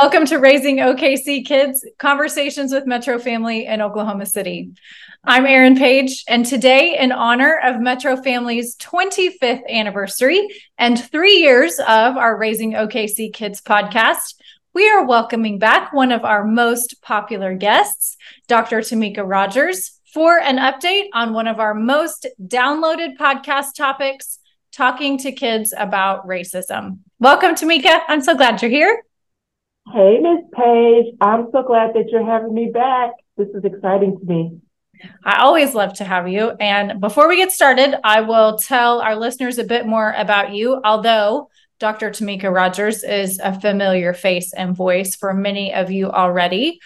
Welcome to Raising OKC Kids Conversations with Metro Family in Oklahoma City. I'm Erin Page, and today, in honor of Metro Family's 25th anniversary and three years of our Raising OKC Kids podcast, we are welcoming back one of our most popular guests, Dr. Tamecca Rogers, for an update on one of our most downloaded podcast topics talking to kids about racism. Welcome, Tamecca. I'm so glad you're here. Hey, Miss Page. I'm so glad that you're having me back. This is exciting to me. I always love to have you. And before we get started, I will tell our listeners a bit more about you. Although Dr. Tamecca Rogers is a familiar face and voice for many of you already.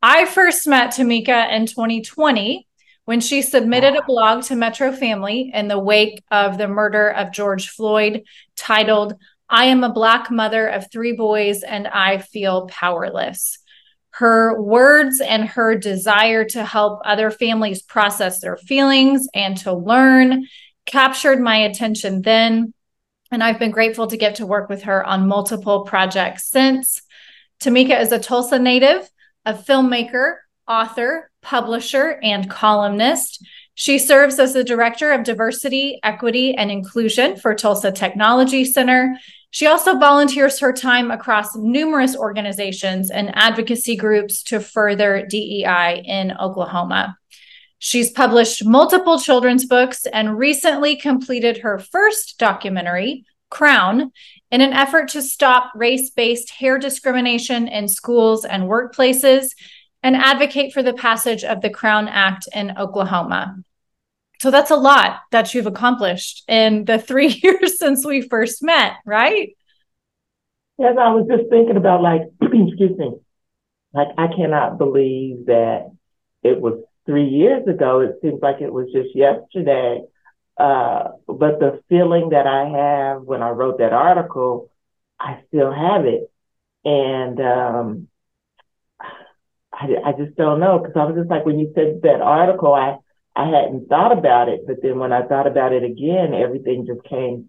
I first met Tamecca in 2020 when she submitted a blog to Metro Family in the wake of the murder of George Floyd titled I am a Black mother of three boys and I feel powerless. Her words and her desire to help other families process their feelings and to learn captured my attention then. And I've been grateful to get to work with her on multiple projects since. Tamecca is a Tulsa native, a filmmaker, author, publisher, and columnist. She serves as the Director of Diversity, Equity, and Inclusion for Tulsa Technology Center. She also volunteers her time across numerous organizations and advocacy groups to further DEI in Oklahoma. She's published multiple children's books and recently completed her first documentary, Crown, in an effort to stop race based hair discrimination in schools and workplaces and advocate for the passage of the Crown Act in Oklahoma. So that's a lot that you've accomplished in the three years since we first met, right? Yes, I was just thinking about like, excuse me, like I cannot believe that it was three years ago. It seems like it was just yesterday. Uh, but the feeling that I have when I wrote that article, I still have it. And um, I, I just don't know because I was just like, when you said that article, I I hadn't thought about it, but then when I thought about it again, everything just came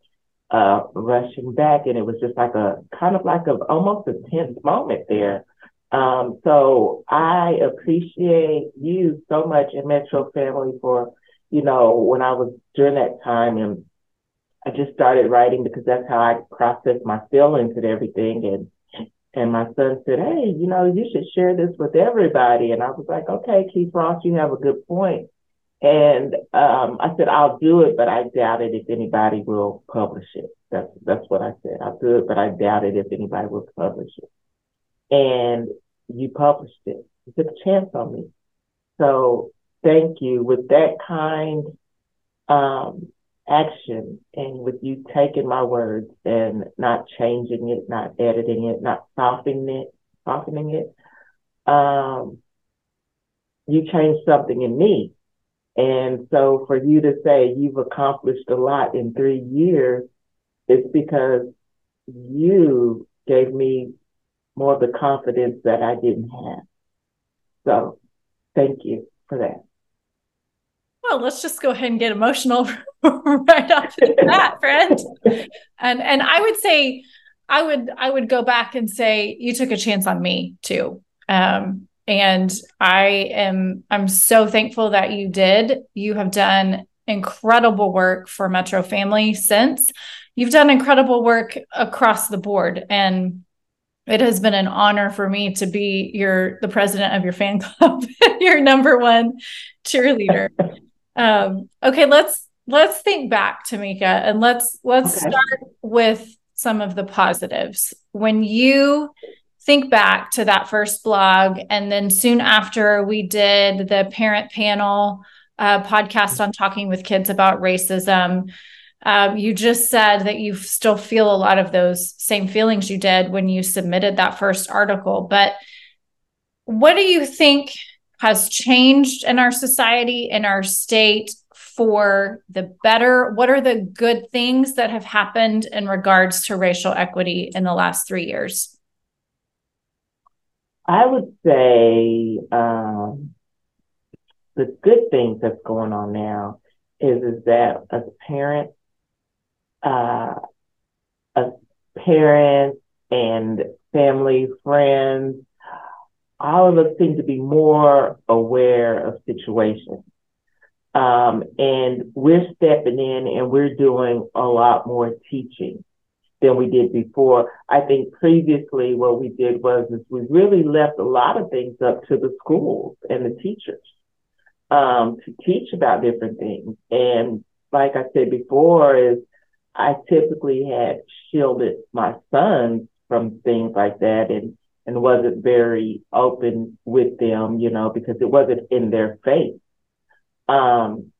uh, rushing back, and it was just like a kind of like a almost a tense moment there. Um, so I appreciate you so much in Metro Family for, you know, when I was during that time and I just started writing because that's how I process my feelings and everything. And and my son said, Hey, you know, you should share this with everybody. And I was like, Okay, Keith Ross, you have a good point. And um, I said, I'll do it, but I doubt it if anybody will publish it. That's that's what I said. I'll do it, but I doubt it if anybody will publish it. And you published it. You took a chance on me. So thank you. With that kind um, action and with you taking my words and not changing it, not editing it, not softening it, softening it, um, you changed something in me and so for you to say you've accomplished a lot in three years, it's because you gave me more of the confidence that I didn't have. So thank you for that. Well, let's just go ahead and get emotional right off the bat, friend. And and I would say I would I would go back and say you took a chance on me too. Um, and I am I'm so thankful that you did. You have done incredible work for Metro Family since. You've done incredible work across the board and it has been an honor for me to be your the president of your fan club, your number one cheerleader. um, okay, let's let's think back, Tamecca, and let's let's okay. start with some of the positives. When you think back to that first blog. And then soon after, we did the parent panel uh, podcast on talking with kids about racism. Um, you just said that you still feel a lot of those same feelings you did when you submitted that first article. But what do you think has changed in our society, in our state for the better? What are the good things that have happened in regards to racial equity in the last three years? I would say um, the good things that's going on now is is that as parents, uh, as parents, and family, friends, all of us seem to be more aware of situations. Um, and we're stepping in and we're doing a lot more teaching than we did before. I think previously what we did was we really left a lot of things up to the schools and the teachers um, to teach about different things. And like I said before, is I typically had shielded my sons from things like that and and wasn't very open with them, you know, because it wasn't in their face. Um,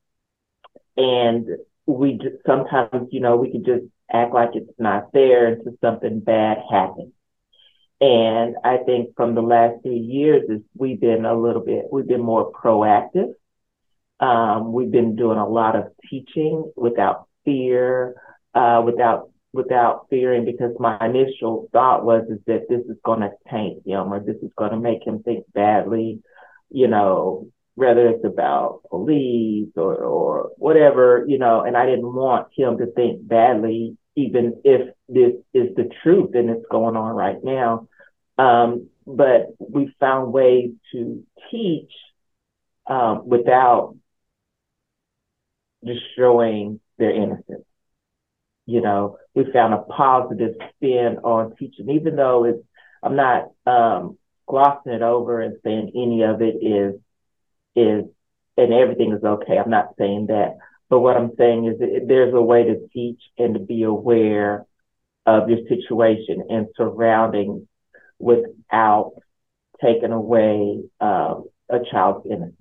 and we just, sometimes, you know, we could just act like it's not there until something bad happens. And I think from the last few years is we've been a little bit, we've been more proactive. Um, we've been doing a lot of teaching without fear, uh, without without fearing because my initial thought was is that this is going to taint him or this is going to make him think badly, you know, whether it's about police or, or whatever, you know, and I didn't want him to think badly, even if this is the truth and it's going on right now. Um, but we found ways to teach um, without destroying their innocence. You know, we found a positive spin on teaching, even though it's, I'm not um, glossing it over and saying any of it is is and everything is okay. I'm not saying that. But what I'm saying is there's a way to teach and to be aware of your situation and surroundings without taking away um, a child's innocence.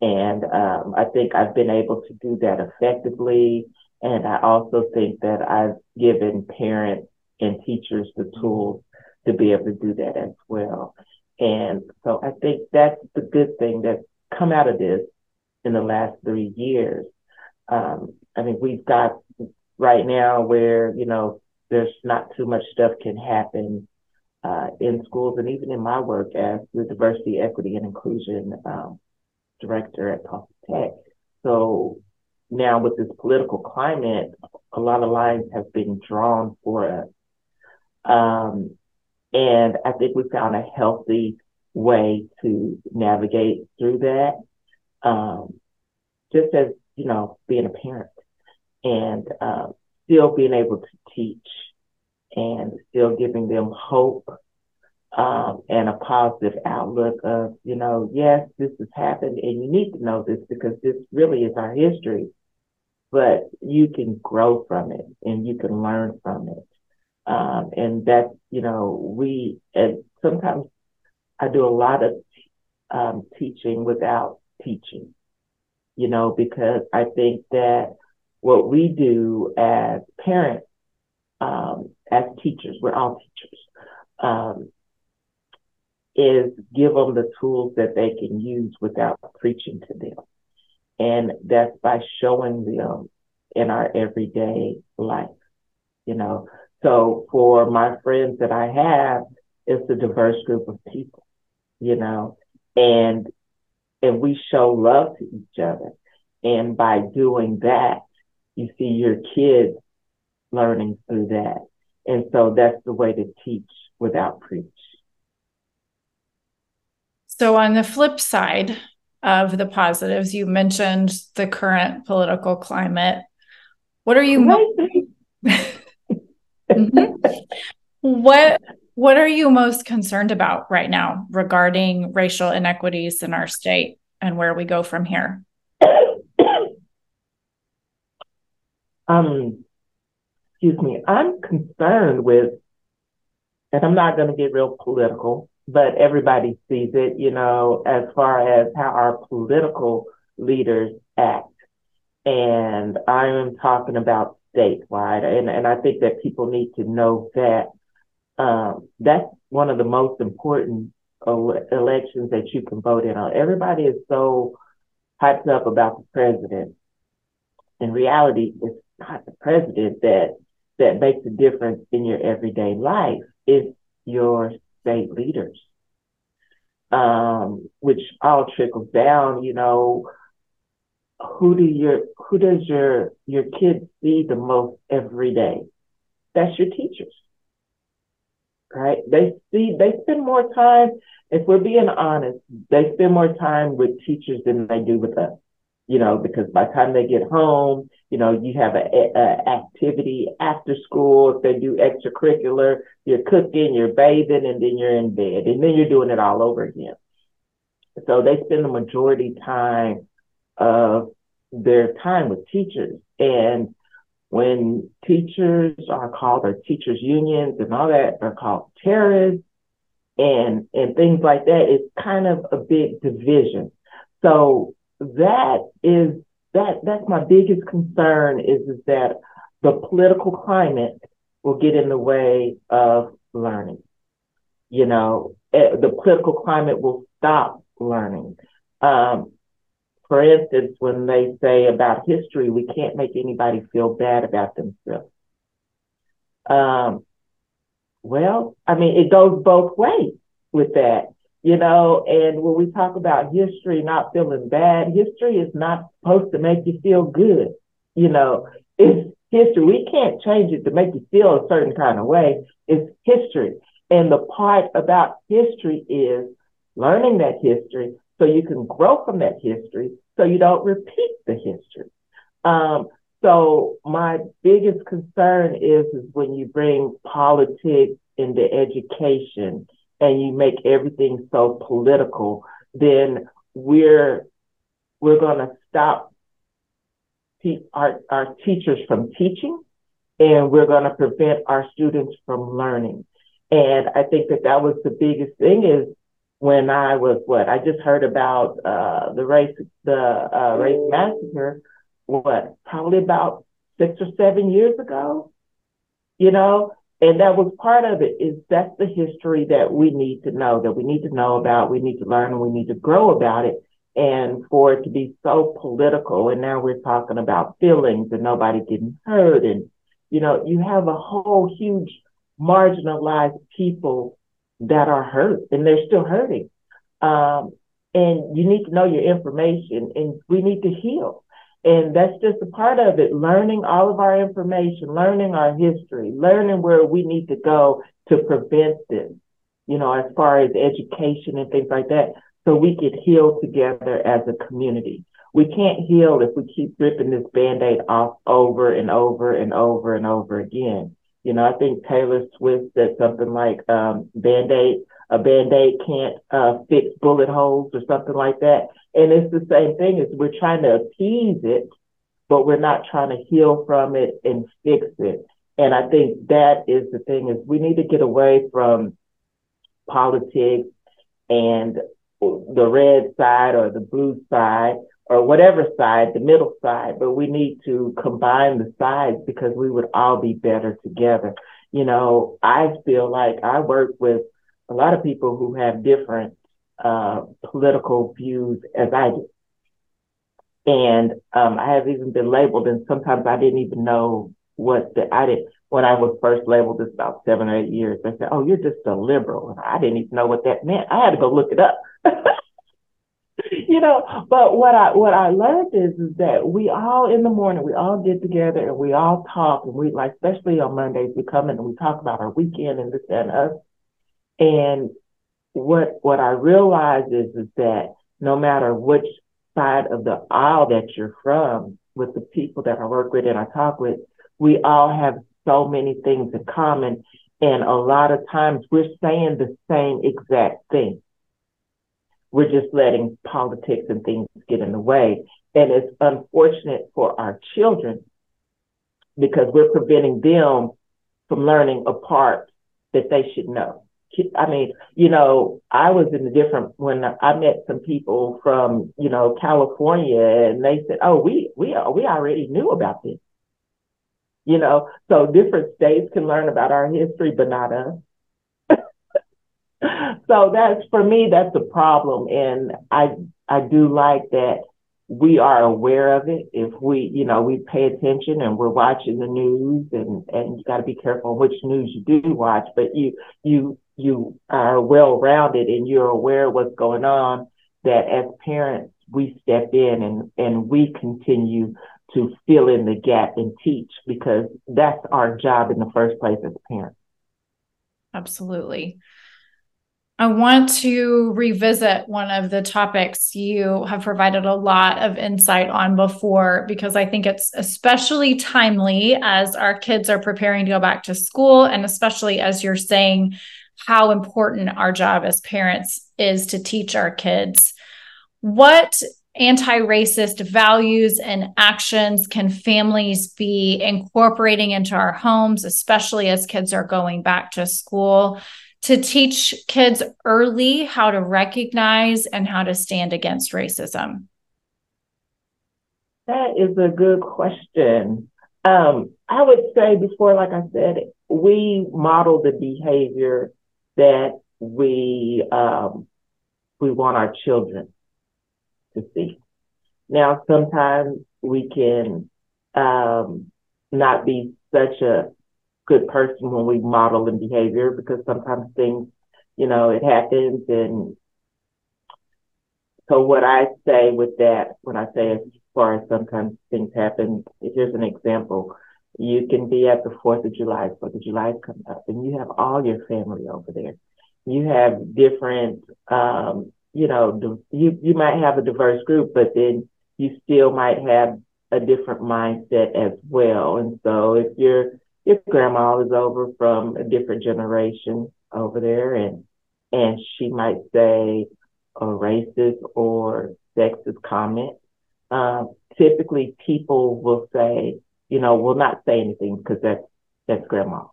And um, I think I've been able to do that effectively. And I also think that I've given parents and teachers the tools to be able to do that as well. And so I think that's the good thing that's come out of this in the last three years. Um, I mean, we've got right now where, you know, there's not too much stuff can happen uh, in schools and even in my work as the diversity, equity, and inclusion um, director at Tulsa Tech. So now with this political climate, a lot of lines have been drawn for us. Um, and I think we found a healthy way to navigate through that. Um, just as, you know, being a parent and uh, still being able to teach and still giving them hope um, and a positive outlook of, you know, yes, this has happened and you need to know this because this really is our history, but you can grow from it and you can learn from it. Um, and that's, you know, we, and sometimes I do a lot of um, teaching without teaching, you know, because I think that what we do as parents, um, as teachers, we're all teachers, um, is give them the tools that they can use without preaching to them. And that's by showing them in our everyday life, you know. So for my friends that I have, it's a diverse group of people you know, and and we show love to each other. And by doing that, you see your kids learning through that. And so that's the way to teach without preach. So on the flip side of the positives, you mentioned the current political climate. What are you mm-hmm. what what are you most concerned about right now regarding racial inequities in our state and where we go from here? Um, excuse me. I'm concerned with, and I'm not going to get real political, but everybody sees it, you know, as far as how our political leaders act. And I am talking about statewide. And, and I think that people need to know that um, that's one of the most important ele- elections that you can vote in on. Everybody is so hyped up about the president. In reality, it's not the president that that makes a difference in your everyday life. It's your state leaders, um, which all trickles down. You know, who do your who does your your kids see the most every day? That's your teachers right? They see, they spend more time, if we're being honest, they spend more time with teachers than they do with us, you know, because by the time they get home, you know, you have a, activity after school. If they do extracurricular, you're cooking, you're bathing, and then you're in bed, and then you're doing it all over again. So they spend the majority time of their time with teachers. And when teachers are called or teachers unions and all that are called terrorists and and things like that, it's kind of a big division. So that is that that's my biggest concern is, is that the political climate will get in the way of learning. You know, eh, the political climate will stop learning. Um, for instance, when they say about history, we can't make anybody feel bad about themselves. Um, well, I mean, it goes both ways with that, you know, and when we talk about history not feeling bad, history is not supposed to make you feel good. You know, it's history. We can't change it to make you feel a certain kind of way. It's history. And the part about history is learning that history so you can grow from that history so you don't repeat the history. Um, so my biggest concern is, is when you bring politics into education and you make everything so political, then we're we're going to stop te- our, our teachers from teaching and we're going to prevent our students from learning. And I think that that was the biggest thing is when I was what I just heard about uh, the race the uh, race massacre what probably about six or seven years ago, you know, and that was part of it. Is that's the history that we need to know that we need to know about, we need to learn, and we need to grow about it. And for it to be so political, and now we're talking about feelings and nobody getting hurt, and you know, you have a whole huge marginalized people that are hurt and they're still hurting. Um, and you need to know your information and we need to heal. And that's just a part of it. Learning all of our information, learning our history, learning where we need to go to prevent this, you know, as far as education and things like that. So we could heal together as a community. We can't heal if we keep ripping this band-aid off over and over and over and over again. You know, I think Taylor Swift said something like um, Band-Aid, a Band-Aid can't uh, fix bullet holes or something like that. And it's the same thing as we're trying to appease it, but we're not trying to heal from it and fix it. And I think that is the thing is we need to get away from politics and the red side or the blue side or whatever side, the middle side, but we need to combine the sides because we would all be better together. You know, I feel like I work with a lot of people who have different uh, political views as I do. And um, I have even been labeled, and sometimes I didn't even know what the, I didn't when I was first labeled this about seven or eight years. They said, "Oh, you're just a liberal," and I didn't even know what that meant. I had to go look it up. you know, but what I what I learned is is that we all in the morning we all get together and we all talk and we like especially on Mondays we come in and we talk about our weekend and this and us. And what what I realize is is that no matter which side of the aisle that you're from, with the people that I work with and I talk with, we all have so many things in common. And a lot of times we're saying the same exact thing. We're just letting politics and things get in the way. And it's unfortunate for our children because we're preventing them from learning a part that they should know. I mean, you know, I was in a different when I met some people from, you know, California and they said, "Oh, we we we already knew about this." You know, so different states can learn about our history, but not us so that's for me that's a problem. And i i do like that we are aware of it. If we you know we pay attention and we're watching the news and and you got to be careful which news you do watch but you you you are well rounded and you're aware of what's going on that as parents we step in and and we continue to fill in the gap and teach because that's our job in the first place as parents. Absolutely. I want to revisit one of the topics you have provided a lot of insight on before because I think it's especially timely as our kids are preparing to go back to school, and especially as you're saying how important our job as parents is to teach our kids. What anti racist values and actions can families be incorporating into our homes, especially as kids are going back to school? To teach kids early how to recognize and how to stand against racism? That is a good question. Um, I would say before, like I said, we model the behavior that we um, we want our children to see. Now, sometimes we can um, not be such a good person when we model in behavior because sometimes things, you know, it happens. And so what I say with that, when I say as far as sometimes things happen, here's an example. You can be at the 4th of July, 4th of July is coming up, and you have all your family over there. You have different, um, you know, you, you might have a diverse group, but then you still might have a different mindset as well. And so if you're your grandma is over from a different generation over there and and she might say a racist or sexist comment. Um, typically people will say, you know, will not say anything because that's that's grandma.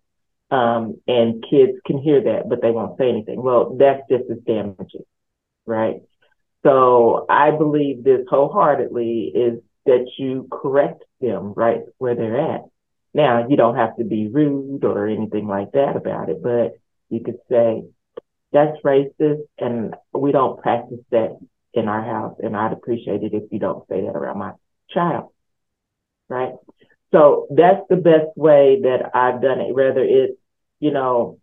Um, and kids can hear that, but they won't say anything. Well, that's just as damaging, right? So I believe this wholeheartedly is that you correct them right where they're at. Now, you don't have to be rude or anything like that about it, but you could say, that's racist and we don't practice that in our house. And I'd appreciate it if you don't say that around my child. Right. So that's the best way that I've done it, whether it's, you know,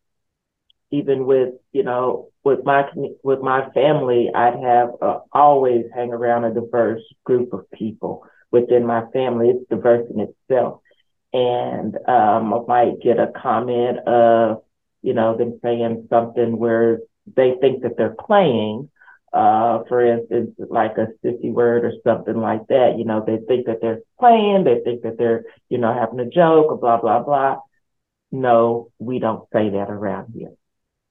even with, you know, with my, with my family, I'd have uh, always hang around a diverse group of people within my family. It's diverse in itself and um, I might get a comment of, you know, them saying something where they think that they're playing, uh, for instance, like a sissy word or something like that. You know, they think that they're playing, they think that they're, you know, having a joke or blah, blah, blah. No, we don't say that around here.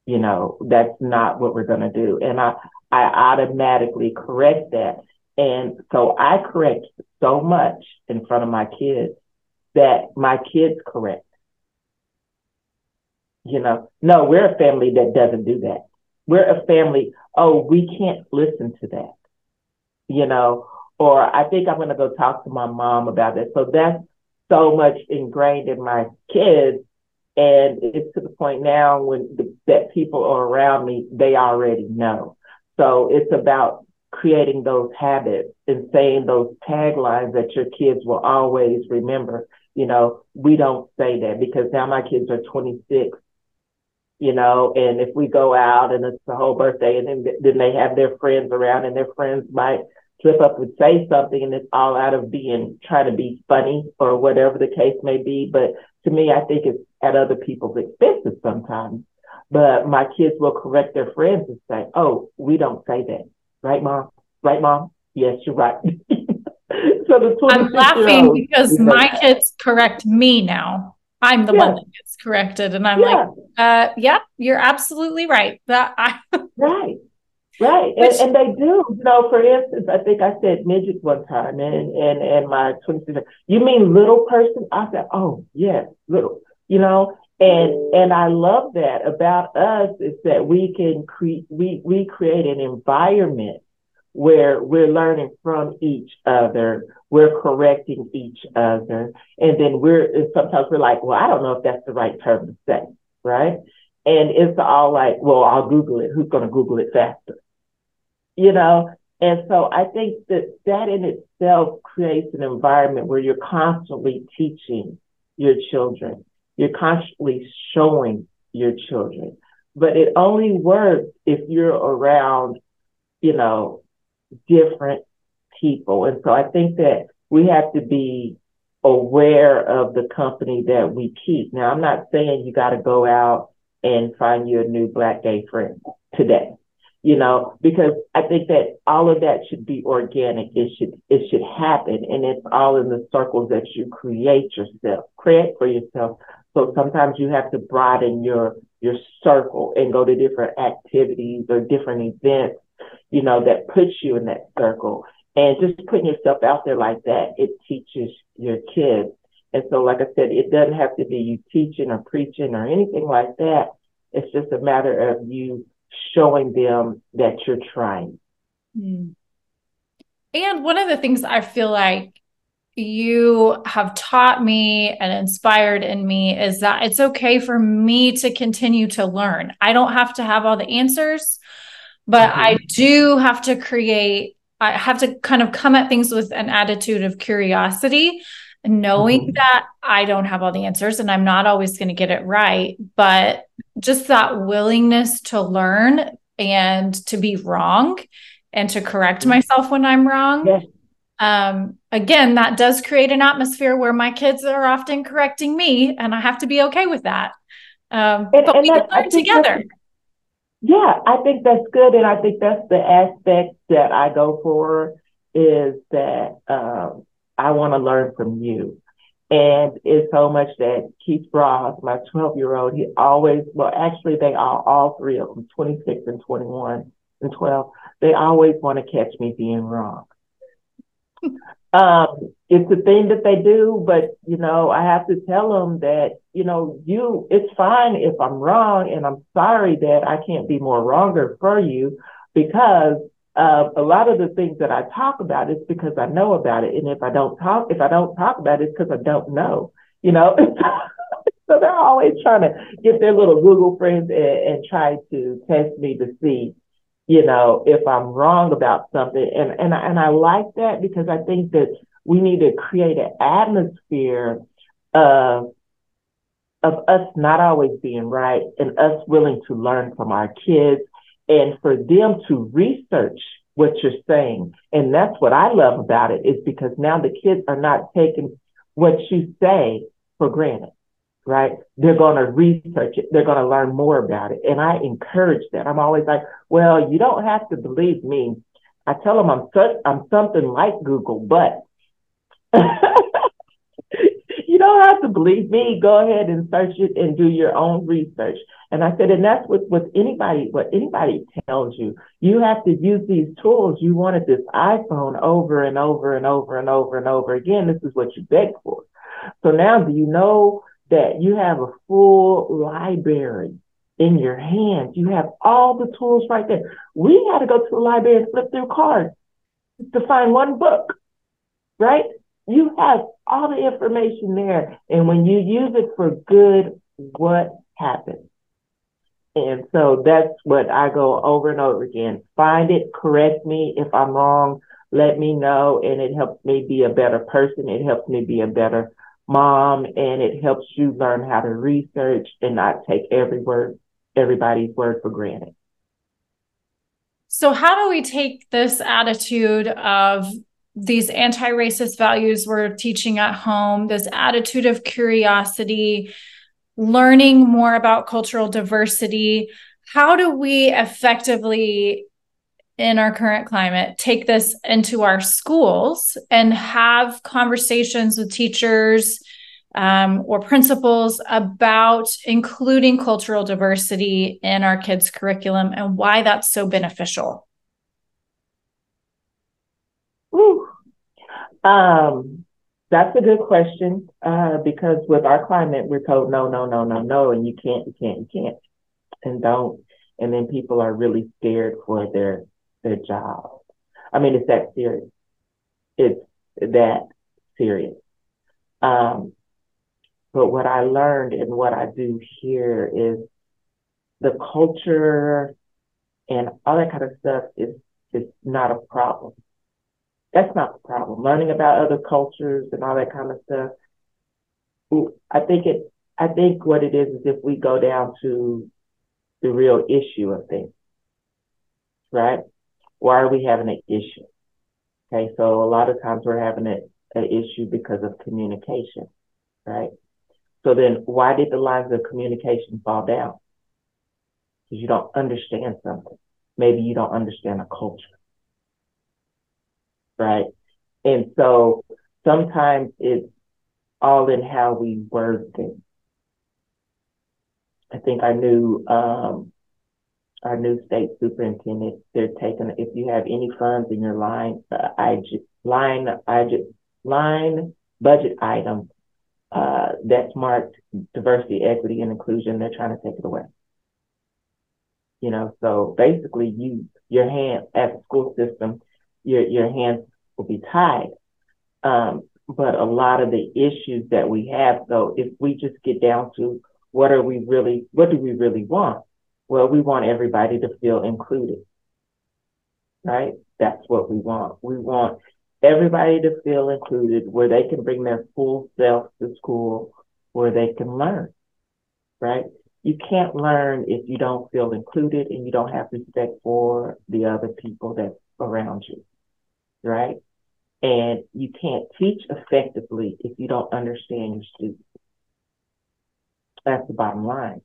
You know, that's not what we're going to do. And I, I automatically correct that. And so I correct so much in front of my kids that my kids correct. You know, no, we're a family that doesn't do that. We're a family, oh, we can't listen to that. You know, or I think I'm going to go talk to my mom about it. So that's so much ingrained in my kids. And it's to the point now when the, that people are around me, they already know. So it's about creating those habits and saying those taglines that your kids will always remember you know, we don't say that because now my kids are 26, you know, and if we go out and it's the whole birthday and then, then they have their friends around and their friends might slip up and say something and it's all out of being trying to be funny or whatever the case may be. But to me, I think it's at other people's expenses sometimes. But my kids will correct their friends and say, Oh, we don't say that. Right, mom? Right, mom? Yes, you're right. so the I'm laughing because my kids correct me now. I'm the yeah. one that gets corrected, and I'm yeah. like, uh, "Yeah, you're absolutely right." That I right, right, Which, and, and, they do. You know, for instance, I think I said midget one time, and and and my twin sister. You mean little person? I said, "Oh, yes, little." You know, and and I love that about us is that we can create we we create an environment where we're learning from each other, we're correcting each other, and then we're sometimes we're like, well, I don't know if that's the right term to say, right? And it's all like, well, I'll Google it. Who's going to Google it faster? You know? And so I think that that in itself creates an environment where you're constantly teaching your children. You're constantly showing your children. But it only works if you're around, you know, different people. And so I think that we have to be aware of the company that we keep. Now, I'm not saying you got to go out and find you a new black gay friend today. You know, because I think that all of that should be organic. It should it should happen, and it's all in the circles that you create yourself, create for yourself. So sometimes you have to broaden your your circle and go to different activities or different events, you know, that puts you in that circle. And just putting yourself out there like that, it teaches your kids. And so, like I said, it doesn't have to be you teaching or preaching or anything like that. It's just a matter of you showing them that you're trying. Mm. And one of the things I feel like you have taught me and inspired in me is that it's okay for me to continue to learn. I don't have to have all the answers, but mm-hmm. I do have to create, I have to kind of come at things with an attitude of curiosity, knowing mm-hmm. that I don't have all the answers and I'm not always going to get it right. But just that willingness to learn and to be wrong and to correct mm-hmm. myself when I'm wrong. Yes. Um, again, that does create an atmosphere where my kids are often correcting me, and I have to be okay with that. Um, and, but and we can learn together. Yeah, I think that's good, and I think that's the aspect that I go for is that um, I want to learn from you. And it's so much that Keith Ross, my 12 year old, he always, well, actually, they are all three of them, 26 and 21 and 12, they always want to catch me being wrong. um, it's a thing that they do, but you know, I have to tell them that, you know, you, it's fine if I'm wrong and I'm sorry that I can't be more wronger for you because uh, a lot of the things that I talk about is because I know about it. And if I don't talk, if I don't talk about it, it's because I don't know, you know? so they're always trying to get their little Google friends and, and try to test me to see, you know, if I'm wrong about something. And, and, and I like that because I think that we need to create an atmosphere of, of us not always being right and us willing to learn from our kids and for them to research what you're saying. And that's what I love about it is because now the kids are not taking what you say for granted, right? They're going to research it. They're going to learn more about it. And I encourage that. I'm always like, well, you don't have to believe me. I tell them I'm such, I'm something like Google, but don't have to believe me. Go ahead and search it and do your own research. And I said, and that's what, with anybody, what anybody tells you. You have to use these tools. You wanted this iPhone over and over and over and over and over again. This is what you begged for. So now do you know that you have a full library in your hands? You have all the tools right there. We had to go to the library and flip through cards to find one book, right? You have all the information there. And when you use it for good, what happens? And so that's what I go over and over again. Find it, correct me if I'm wrong, let me know, and it helps me be a better person. It helps me be a better mom, and it helps you learn how to research and not take every word, everybody's word for granted. So, how do we take this attitude of these anti racist values we're teaching at home, this attitude of curiosity, learning more about cultural diversity? How do we effectively, in our current climate, take this into our schools and have conversations with teachers? Um, or principals about including cultural diversity in our kids' curriculum and why that's so beneficial? Um, that's a good question uh, because with our climate, we're told no, no, no, no, no, and you can't, you can't, you can't, and don't. And then people are really scared for their their job. I mean, it's that serious. It's that serious. Um, but what I learned and what I do here is the culture and all that kind of stuff is is not a problem that's not the problem. Learning about other cultures and all that kind of stuff. I think it. I think what it is is if we go down to the real issue of things, right? Why are we having an issue? Okay, so a lot of times we're having an issue because of communication, right? So then, why did the lines of communication fall down? because you don't understand something. Maybe you don't understand a culture. Right? And so sometimes it's all in how we word things. I think our new um, our new state superintendent, they're taking if you have any funds in your line uh, IG, line IG, line budget item uh, that's marked diversity, equity, and inclusion, they're trying to take it away. You know, so basically, you your hand at the school system, your your hands will be tied. Um, but a lot of the issues that we have, though, if we just get down to what are we really, what do we really want? Well, we want everybody to feel included, right? That's what we want. We want everybody to feel included where they can bring their full self to school where they can learn, right? You can't learn if you don't feel included and you don't have respect for the other people that's around you, right? And you can't teach effectively if you don't understand your students. That's the bottom line.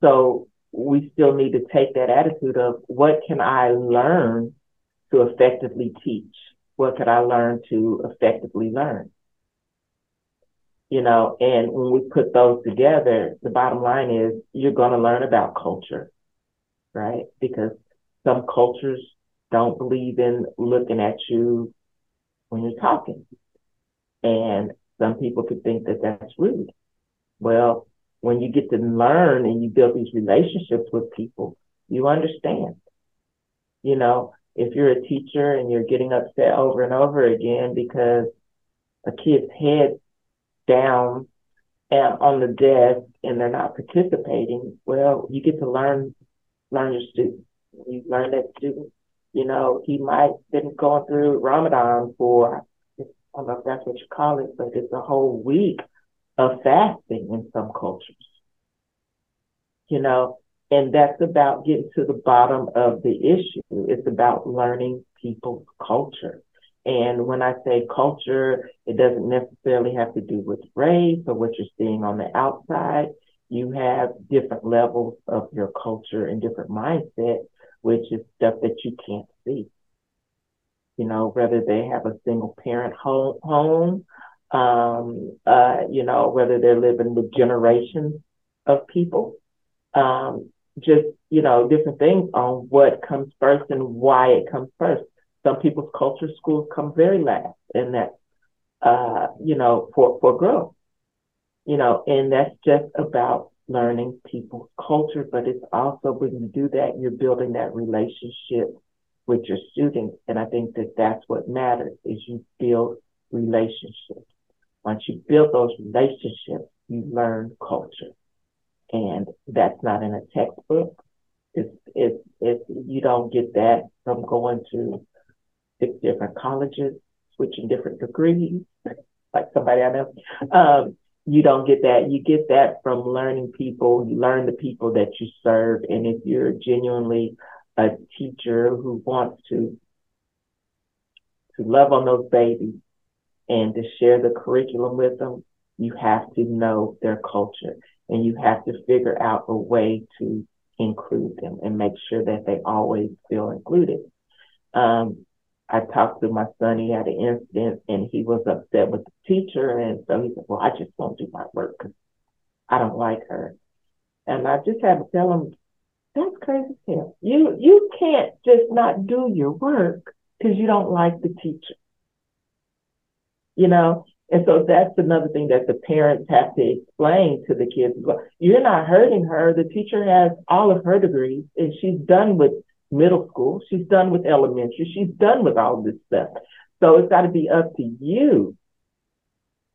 So we still need to take that attitude of what can I learn to effectively teach? What could I learn to effectively learn? You know, and when we put those together, the bottom line is you're going to learn about culture, right? Because some cultures don't believe in looking at you when you're talking. And some people could think that that's rude. Well, when you get to learn and you build these relationships with people, you understand. You know, if you're a teacher and you're getting upset over and over again because a kid's head down on the desk and they're not participating, well, you get to learn learn your student. You learn that student, you know, he might been going through Ramadan for I don't know if that's what you call it, but it's a whole week of fasting in some cultures. You know, and that's about getting to the bottom of the issue. It's about learning people's culture. And when I say culture, it doesn't necessarily have to do with race or what you're seeing on the outside. You have different levels of your culture and different mindset, which is stuff that you can't see. You know, whether they have a single parent home, home um, uh, you know, whether they're living with generations of people, um, just, you know, different things on what comes first and why it comes first. Some people's culture schools come very last, and that's, uh, you know, for, for growth, you know, and that's just about learning people's culture, but it's also when you do that, you're building that relationship with your students. And I think that that's what matters is you build relationships. Once you build those relationships, you learn culture. And that's not in a textbook. It's, it's, it's, you don't get that from going to six different colleges, switching different degrees, like somebody I know. Um, you don't get that. You get that from learning people. You learn the people that you serve. And if you're genuinely a teacher who wants to to love on those babies and to share the curriculum with them, you have to know their culture and you have to figure out a way to include them and make sure that they always feel included. Um, I talked to my son, he had an incident and he was upset with the teacher. And so he said, well, I just won't do my work because I don't like her. And I just had to tell him, that's crazy hell. You, you can't just not do your work because you don't like the teacher you know? And so that's another thing that the parents have to explain to the kids. You're not hurting her. The teacher has all of her degrees and she's done with middle school. She's done with elementary. She's done with all this stuff. So it's got to be up to you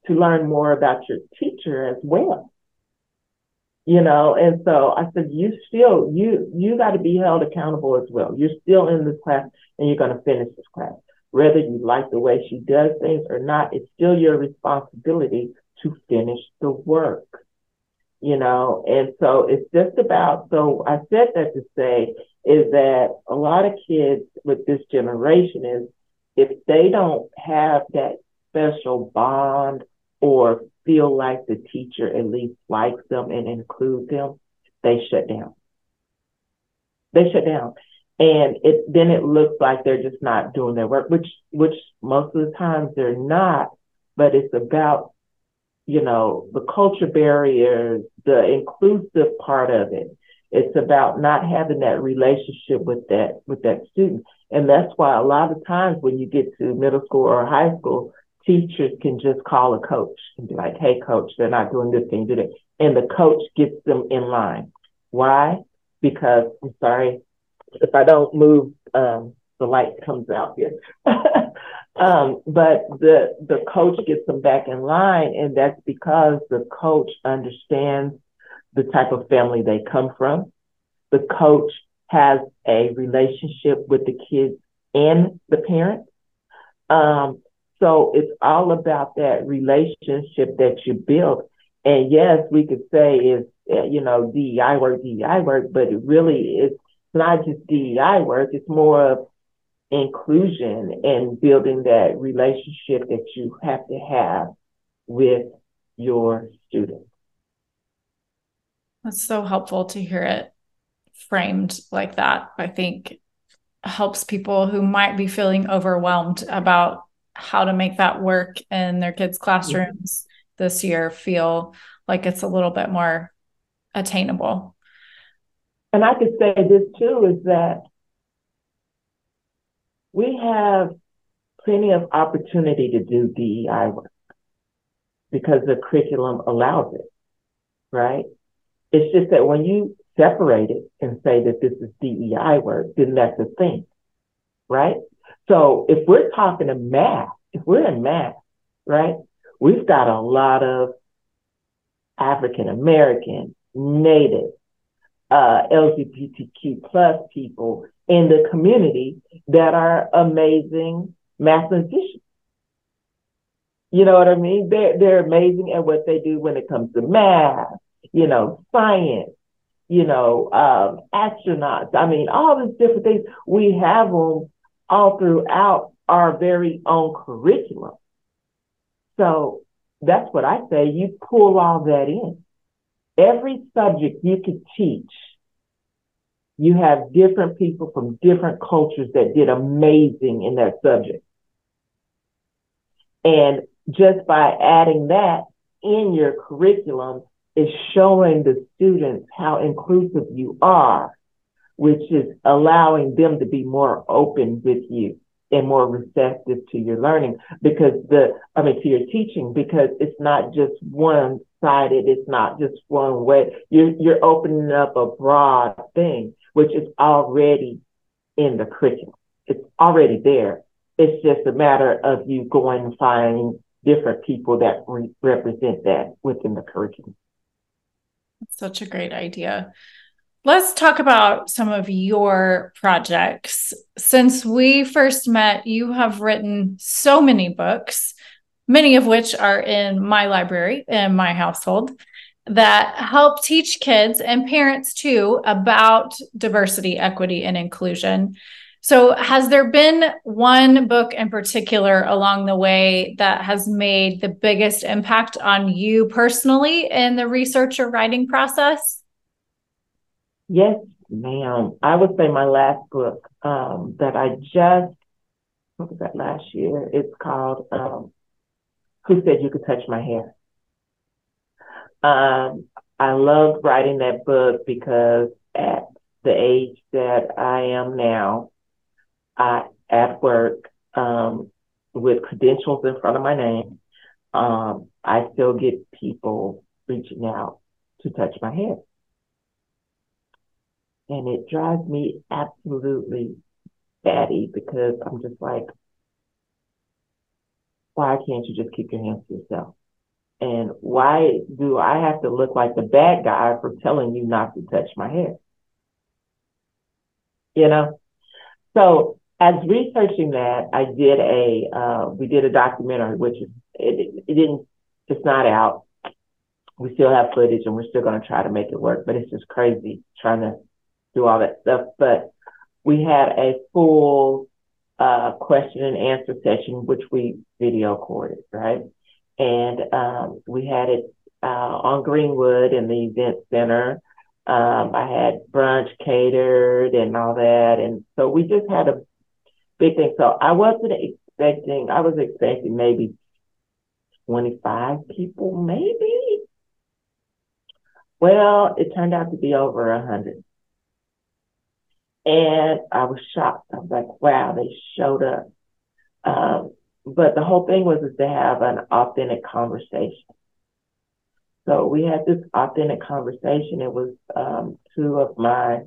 to learn more about your teacher as well. You know, and so I said, you still, you, you got to be held accountable as well. You're still in this class and you're going to finish this class whether you like the way she does things or not, it's still your responsibility to finish the work. You know, and so it's just about, so I said that to say is that a lot of kids with this generation is if they don't have that special bond or feel like the teacher at least likes them and includes them, they shut down. They shut down. And it then it looks like they're just not doing their work, which which most of the times they're not, but it's about, you know, the culture barriers, the inclusive part of it. It's about not having that relationship with that with that student. And that's why a lot of times when you get to middle school or high school, teachers can just call a coach and be like, hey, coach, they're not doing this thing, they? And the coach gets them in line. Why? Because, I'm sorry, if I don't move, um, the light comes out here. um, but the, the coach gets them back in line, and that's because the coach understands the type of family they come from. The coach has a relationship with the kids and the parents. Um, so it's all about that relationship that you build. And yes, we could say is uh, you know DEI work, DEI work, but it really is not just DEI work. It's more of inclusion and building that relationship that you have to have with your students. That's so helpful to hear it framed like that. I think helps people who might be feeling overwhelmed about how to make that work in their kids' classrooms mm-hmm. this year feel like it's a little bit more attainable. And I could say this too is that we have plenty of opportunity to do DEI work because the curriculum allows it, right? It's just that when you separate it and say that this is DEI work, then that's a thing, right? So if we're talking to math, if we're in math, right, we've got a lot of African American, Native, uh, LGBTQ plus people in the community that are amazing mathematicians. You know what I mean? They're, they're amazing at what they do when it comes to math, you know, science, you know, um, astronauts. I mean, all these different things. We have them all throughout our very own curriculum. So that's what I say. You pull all that in. Every subject you could teach, you have different people from different cultures that did amazing in that subject. And just by adding that in your curriculum is showing the students how inclusive you are which is allowing them to be more open with you and more receptive to your learning because the, I mean, to your teaching, because it's not just one sided. It's not just one way. You're, you're opening up a broad thing, which is already in the curriculum. It's already there. It's just a matter of you going and finding different people that re- represent that within the curriculum. That's such a great idea. Let's talk about some of your projects. Since we first met, you have written so many books, many of which are in my library in my household that help teach kids and parents too about diversity, equity, and inclusion. So, has there been one book in particular along the way that has made the biggest impact on you personally in the research or writing process? Yes, ma'am. I would say my last book um, that I just, what was that last year? It's called um, Who Said You Could Touch My Hair? Um, I loved writing that book because at the age that I am now, I at work um, with credentials in front of my name, um, I still get people reaching out to touch my hair and it drives me absolutely batty because I'm just like, why can't you just keep your hands to yourself? And why do I have to look like the bad guy for telling you not to touch my hair? You know? So as researching that, I did a, uh, we did a documentary, which is, it, it didn't, it's not out. We still have footage and we're still going to try to make it work, but it's just crazy trying to do all that stuff. But we had a full uh, question and answer session, which we video recorded, right? And um, we had it uh, on Greenwood in the event center. Um, I had brunch catered and all that. And so we just had a big thing. So I wasn't expecting, I was expecting maybe 25 people, maybe. Well, it turned out to be over a hundred. And I was shocked. I was like, wow, they showed up. Um, but the whole thing was is to have an authentic conversation. So we had this authentic conversation. It was um, two of my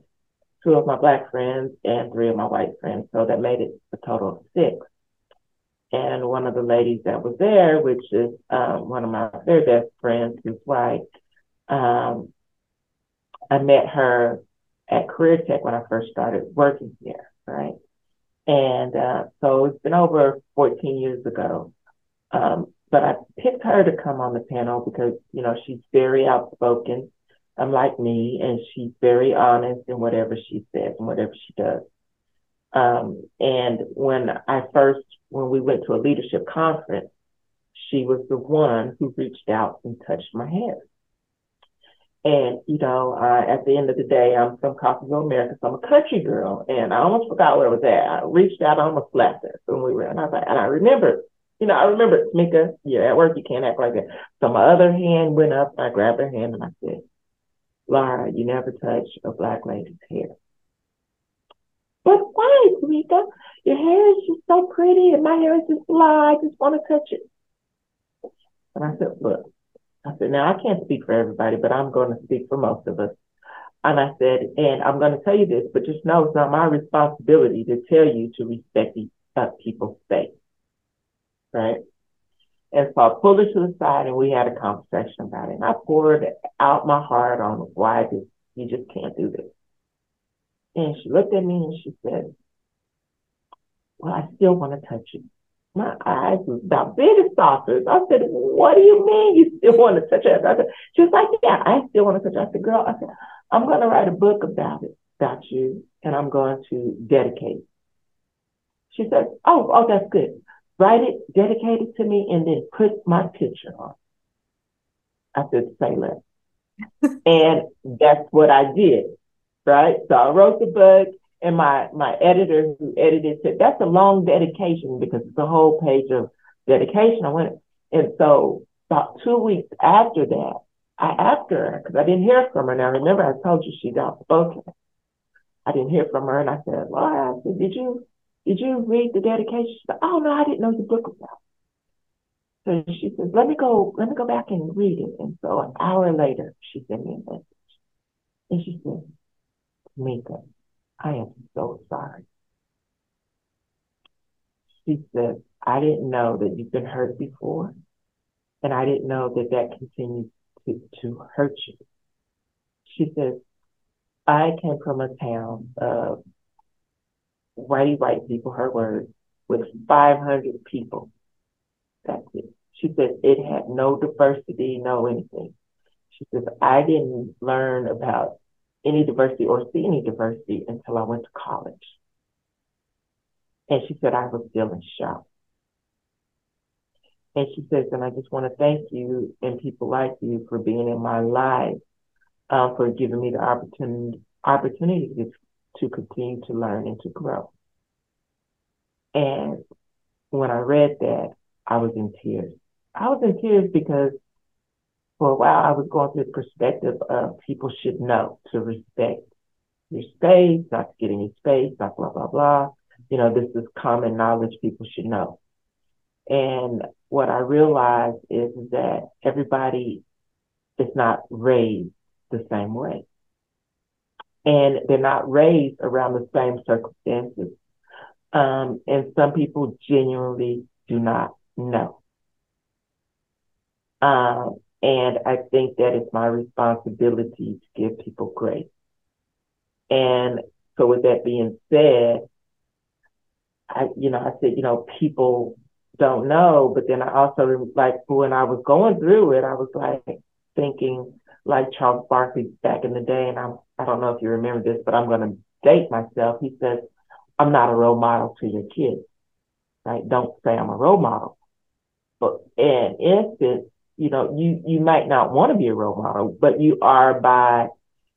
two of my black friends and three of my white friends. So that made it a total of six. And one of the ladies that was there, which is um, one of my very best friends, who's white, um, I met her at Career Tech when I first started working here, right? And uh, so it's been over 14 years ago. Um, but I picked her to come on the panel because, you know, she's very outspoken, unlike me, and she's very honest in whatever she says and whatever she does. Um, and when I first, when we went to a leadership conference, she was the one who reached out and touched my hand. And, you know, uh, at the end of the day, I'm from Coffeyville, America, so I'm a country girl. And I almost forgot where I was at. I reached out, I almost slapped her when we were, and I was like, and I remember, you know, I remember, Mika, you're at work, you can't act like that. So my other hand went up, I grabbed her hand and I said, Laura, you never touch a black lady's hair. But why, Mika? Your hair is just so pretty and my hair is just fly. I just want to touch it. And I said, look, I said, now I can't speak for everybody, but I'm going to speak for most of us. And I said, and I'm going to tell you this, but just know it's not my responsibility to tell you to respect uh, people's space. Right? And so I pulled her to the side and we had a conversation about it. And I poured out my heart on why this, you just can't do this. And she looked at me and she said, well, I still want to touch you my eyes was about big as saucers. I said, what do you mean you still want to touch it? I said, she was like, yeah, I still want to touch it. I said, girl, I said, I'm going to write a book about it, about you, and I'm going to dedicate. She said, oh, oh, that's good. Write it, dedicate it to me, and then put my picture on. I said, say less. and that's what I did, right? So I wrote the book and my my editor who edited said that's a long dedication because it's a whole page of dedication. I went and so about two weeks after that, I asked her because I didn't hear from her. Now remember I told you she's outspoken. I didn't hear from her, and I said, "Laura, I said, did you did you read the dedication?" She said, "Oh no, I didn't know the book was out." So she says, "Let me go, let me go back and read it." And so an hour later, she sent me a message, and she said, "Mika, I am so sorry. She said, I didn't know that you've been hurt before, and I didn't know that that continues to, to hurt you. She says, I came from a town of whitey white people, her words, with 500 people. That's it. She said it had no diversity, no anything. She says, I didn't learn about any diversity or see any diversity until I went to college. And she said, I was still in shock. And she says, and I just want to thank you and people like you for being in my life, uh, for giving me the opportunity, opportunity to, to continue to learn and to grow. And when I read that, I was in tears. I was in tears because for a while, I was going through the perspective of people should know to respect your space, not to get any space, not blah, blah, blah. You know, this is common knowledge people should know. And what I realized is that everybody is not raised the same way. And they're not raised around the same circumstances. Um, and some people genuinely do not know. Um, and I think that it's my responsibility to give people grace. And so with that being said, I, you know, I said, you know, people don't know, but then I also like when I was going through it, I was like thinking like Charles Barkley back in the day, and I'm I don't know if you remember this, but I'm gonna date myself. He says, I'm not a role model to your kids. Right? Don't say I'm a role model. But in instance, you know, you, you might not want to be a role model, but you are by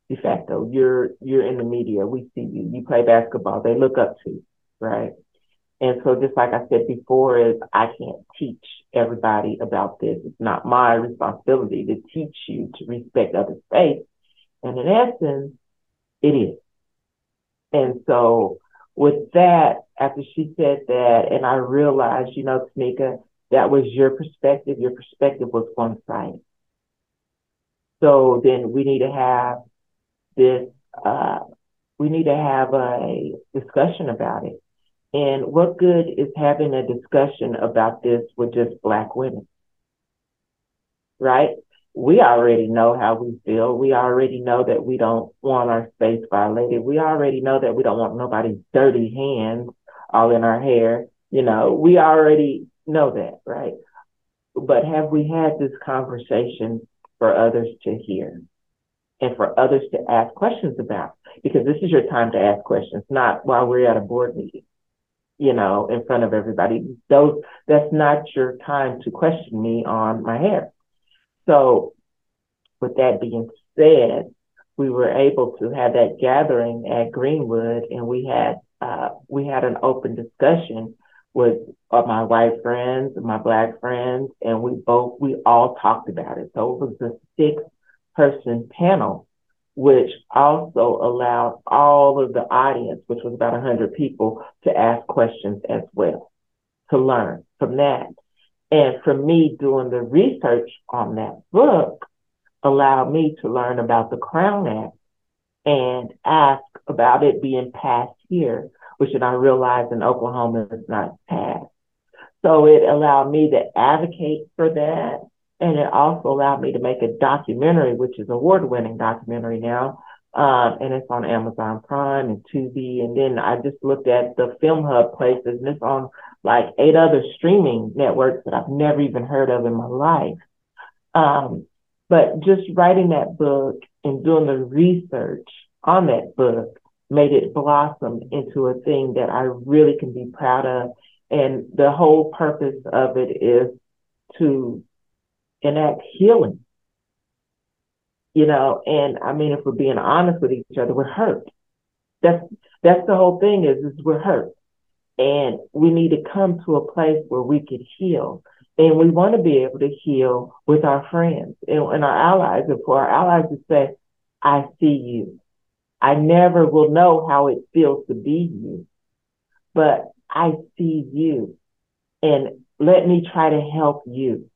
de facto. You're you're in the media. We see you. You play basketball. They look up to you, right? And so just like I said before, is I can't teach everybody about this. It's not my responsibility to teach you to respect other faiths. And in essence, it is. And so with that, after she said that, and I realized, you know, Tamecca, that was your perspective. Your perspective was one sided. So then we need to have this, uh, we need to have a discussion about it. And what good is having a discussion about this with just Black women? Right? We already know how we feel. We already know that we don't want our space violated. We already know that we don't want nobody's dirty hands all in our hair. You know, we already know that, right? But have we had this conversation for others to hear and for others to ask questions about? Because this is your time to ask questions, not while we're at a board meeting, you know, in front of everybody. Those, that's not your time to question me on my hair. So with that being said, we were able to have that gathering at Greenwood and we had, uh, we had an open discussion with uh, my white friends, my black friends, and we both, we all talked about it. So it was a six person panel, which also allowed all of the audience, which was about 100 people, to ask questions as well, to learn from that. And for me, doing the research on that book allowed me to learn about the Crown Act and ask about it being passed here which I realized in Oklahoma is not passed. So it allowed me to advocate for that. And it also allowed me to make a documentary, which is award winning documentary now. Um, and it's on Amazon Prime and Tubi. And then I just looked at the Film Hub places and it's on like eight other streaming networks that I've never even heard of in my life. Um, but just writing that book and doing the research on that book made it blossom into a thing that I really can be proud of. And the whole purpose of it is to enact healing. You know, and I mean, if we're being honest with each other, we're hurt. That's that's the whole thing is, is we're hurt. And we need to come to a place where we can heal. And we want to be able to heal with our friends and, and our allies. And for our allies to say, I see you. I never will know how it feels to be you, but I see you and let me try to help you.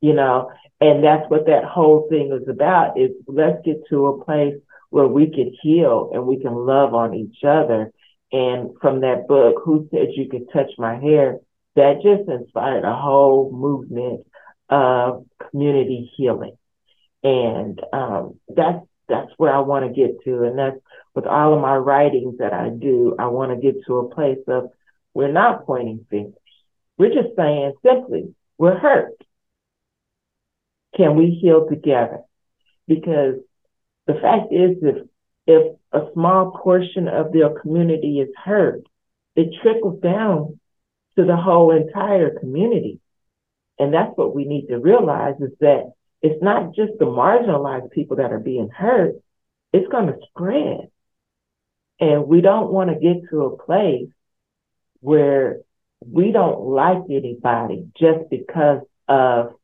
You know, and that's what that whole thing is about is let's get to a place where we can heal and we can love on each other. And from that book, Who Said You Could Touch My Hair, that just inspired a whole movement of community healing. And um, that's that's where I want to get to. And that's with all of my writings that I do, I want to get to a place of we're not pointing fingers. We're just saying simply, we're hurt. Can we heal together? Because the fact is if if a small portion of their community is hurt, it trickles down to the whole entire community. And that's what we need to realize is that it's not just the marginalized people that are being hurt, it's going to spread. And we don't want to get to a place where we don't like anybody just because of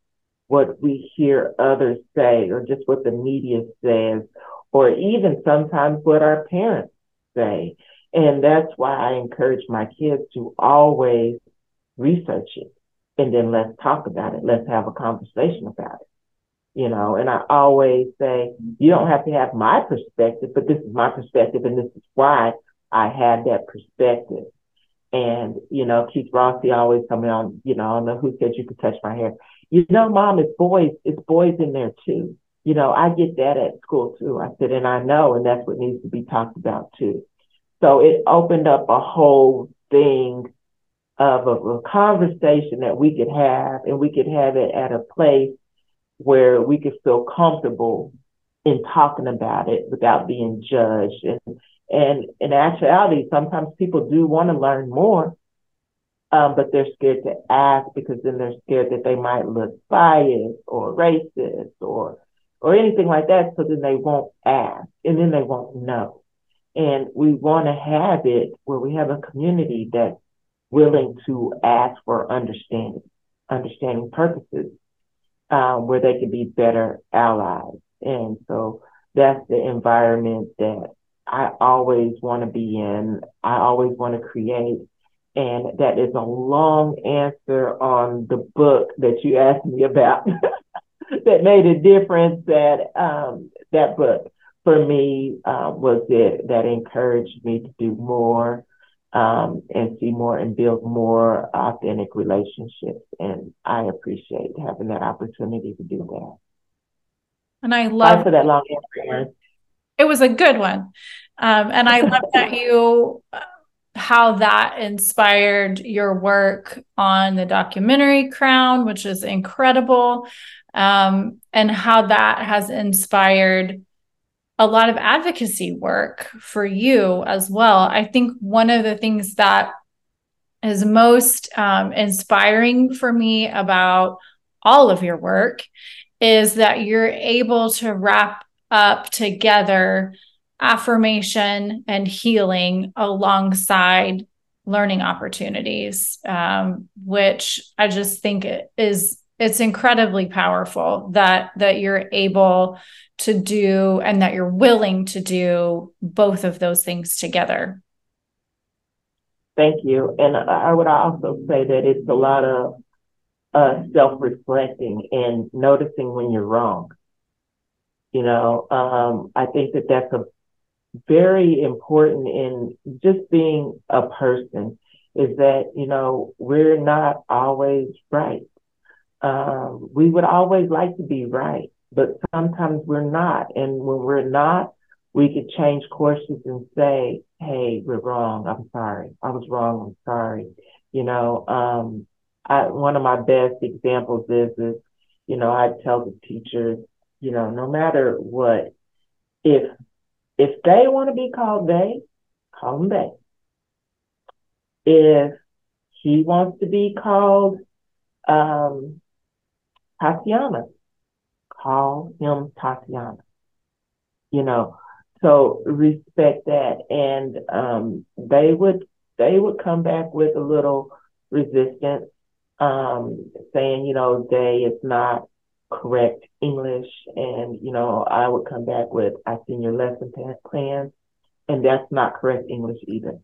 what we hear others say or just what the media says or even sometimes what our parents say. And that's why I encourage my kids to always research it and then let's talk about it. Let's have a conversation about it you know, and I always say, you don't have to have my perspective, but this is my perspective and this is why I have that perspective. And, you know, Keith Rossi always coming on, you know, on know who said you could touch my hair. You know, mom, it's boys, it's boys in there too. You know, I get that at school too. I said, and I know, and that's what needs to be talked about too. So it opened up a whole thing of a, a conversation that we could have and we could have it at a place where we could feel comfortable in talking about it without being judged. And, and in actuality, sometimes people do want to learn more, um, but they're scared to ask because then they're scared that they might look biased or racist or or anything like that. So then they won't ask and then they won't know. And we want to have it where we have a community that's willing to ask for understanding, understanding purposes, um, where they can be better allies. And so that's the environment that I always want to be in. I always want to create. And that is a long answer on the book that you asked me about that made a difference. That um, that book for me uh, was it that encouraged me to do more um, and see more and build more authentic relationships. And I appreciate having that opportunity to do that. And I love for that long answer. It was a good one. Um, and I love that you, how that inspired your work on the documentary Crown, which is incredible, um, and how that has inspired a lot of advocacy work for you as well. I think one of the things that is most um, inspiring for me about all of your work is that you're able to wrap up together affirmation and healing alongside learning opportunities um, which i just think is it's incredibly powerful that that you're able to do and that you're willing to do both of those things together. Thank you. And i would also say that it's a lot of uh, self-reflecting and noticing when you're wrong. You know um, i think that that's a very important in just being a person is that you know we're not always right um, we would always like to be right, but sometimes we're not. And when we're not, we could change courses and say, Hey, we're wrong. I'm sorry. I was wrong. I'm sorry. You know, um, I, one of my best examples is, is, you know, I tell the teachers, you know, no matter what, if, if they want to be called they, call them they. If he wants to be called, um, Tatiana. Call him Tatiana. You know, so respect that. And um, they would they would come back with a little resistance, um, saying, you know, they is not correct English. And, you know, I would come back with, I seen your lesson plan, and that's not correct English either.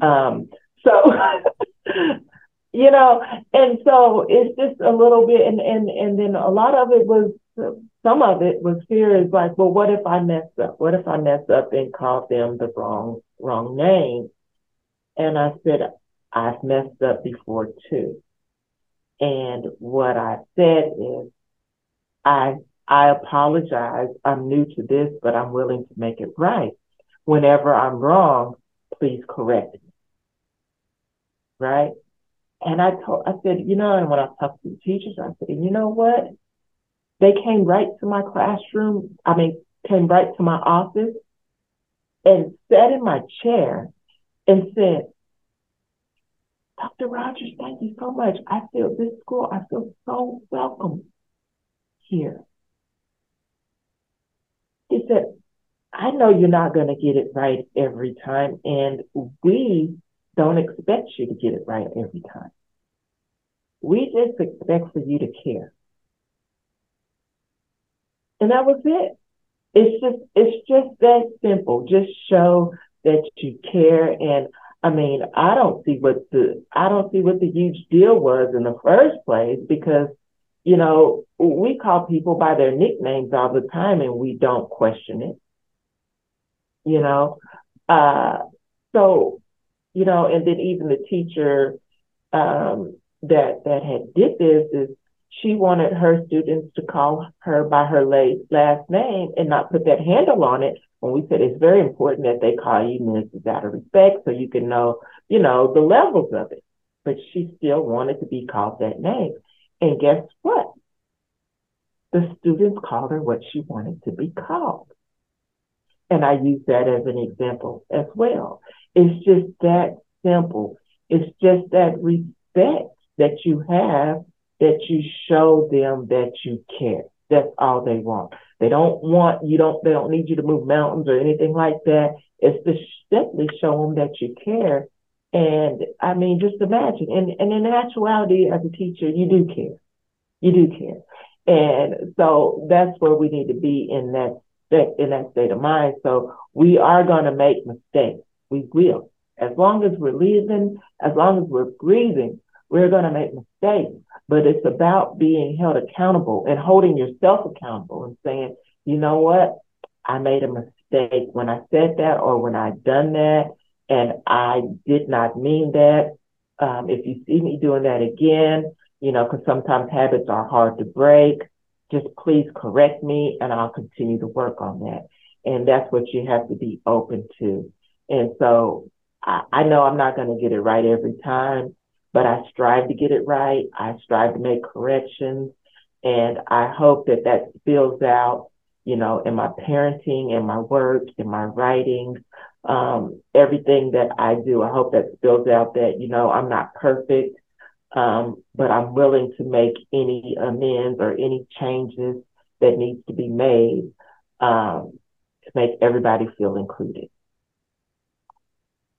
Um, so you know, and so it's just a little bit, and and and then a lot of it was some of it was fear is like, well, what if I mess up? What if I mess up and call them the wrong wrong name? And I said, I've messed up before too. And what I said is, I I apologize. I'm new to this, but I'm willing to make it right. Whenever I'm wrong, please correct me. Right? And I told, I said, you know, and when I talked to the teachers, I said, you know what? They came right to my classroom. I mean, came right to my office and sat in my chair and said, Dr. Rogers, thank you so much. I feel this school, I feel so welcome here. He said, I know you're not going to get it right every time, and we don't expect you to get it right every time. We just expect for you to care. And that was it. It's just it's just that simple. Just show that you care and I mean, I don't see what the I don't see what the huge deal was in the first place because you know, we call people by their nicknames all the time and we don't question it. You know, uh, so you know, and then even the teacher um, that that had did this is she wanted her students to call her by her last name and not put that handle on it. When we said it's very important that they call you Mrs. out of respect so you can know, you know, the levels of it. But she still wanted to be called that name. And guess what? The students called her what she wanted to be called. And I use that as an example as well. It's just that simple. It's just that respect that you have that you show them that you care, That's all they want. They don't want you don't they don't need you to move mountains or anything like that. It's to simply show them that you care. And I mean, just imagine. And and in actuality, as a teacher, you do care. You do care. And so that's where we need to be in that in that state of mind. So we are going to make mistakes. We will. As long as we're living, as long as we're breathing, we're going to make mistakes. But it's about being held accountable and holding yourself accountable and saying, you know what? I made a mistake when I said that or when I done that, and I did not mean that. Um, if you see me doing that again, you know, because sometimes habits are hard to break. Just please correct me and I'll continue to work on that. And that's what you have to be open to. And so I, I know I'm not going to get it right every time, but I strive to get it right. I strive to make corrections. And I hope that that spills out, you know, in my parenting, in my work, in my writing, um, everything that I do. I hope that spills out that, you know, I'm not perfect. Um, but I'm willing to make any amends or any changes that needs to be made um, to make everybody feel included.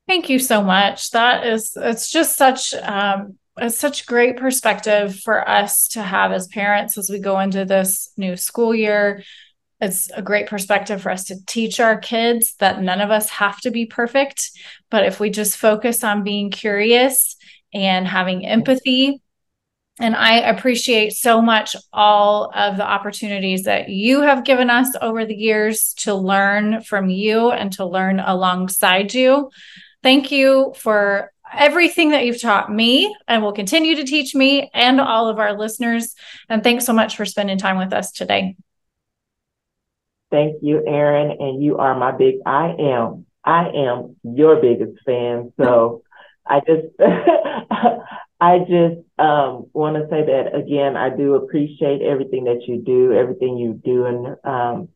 Thank you so much. That is, it's just such, um, it's such great perspective for us to have as parents as we go into this new school year. It's a great perspective for us to teach our kids that none of us have to be perfect. But if we just focus on being curious and having empathy. And I appreciate so much all of the opportunities that you have given us over the years to learn from you and to learn alongside you. Thank you for everything that you've taught me and will continue to teach me and all of our listeners. And thanks so much for spending time with us today. Thank you, Erin. And you are my big, I am, I am your biggest fan. So I just, I just um, want to say that again. I do appreciate everything that you do, everything you're doing um,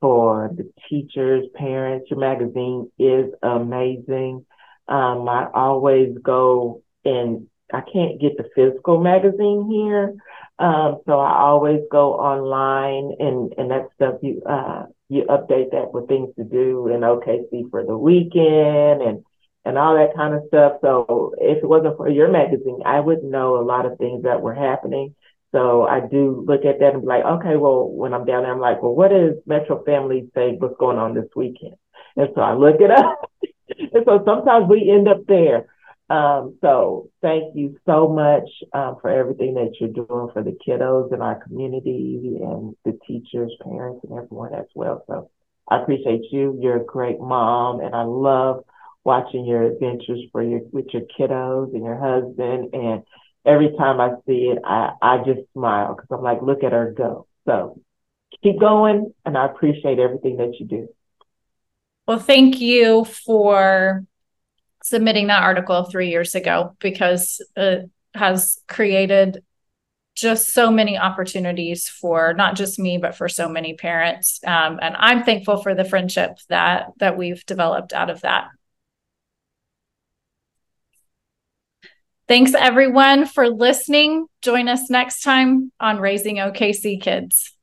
for the teachers, parents. Your magazine is amazing. Um, I always go and I can't get the physical magazine here, um, so I always go online and and that stuff you uh, you update that with things to do in OKC for the weekend and and all that kind of stuff. So if it wasn't for your magazine, I wouldn't know a lot of things that were happening. So I do look at that and be like, okay, well, when I'm down there, I'm like, well, what is MetroFamily say? What's going on this weekend? And so I look it up. and so sometimes we end up there. Um, so thank you so much um, for everything that you're doing for the kiddos in our community and the teachers, parents, and everyone as well. So I appreciate you. You're a great mom, and I love watching your adventures for your with your kiddos and your husband. And every time I see it, I, I just smile because I'm like, look at her go. So keep going, and I appreciate everything that you do. Well, thank you for submitting that article three years ago because it has created just so many opportunities for not just me but for so many parents um, and i'm thankful for the friendship that that we've developed out of that Thanks everyone for listening. Join us next time on Raising OKC Kids.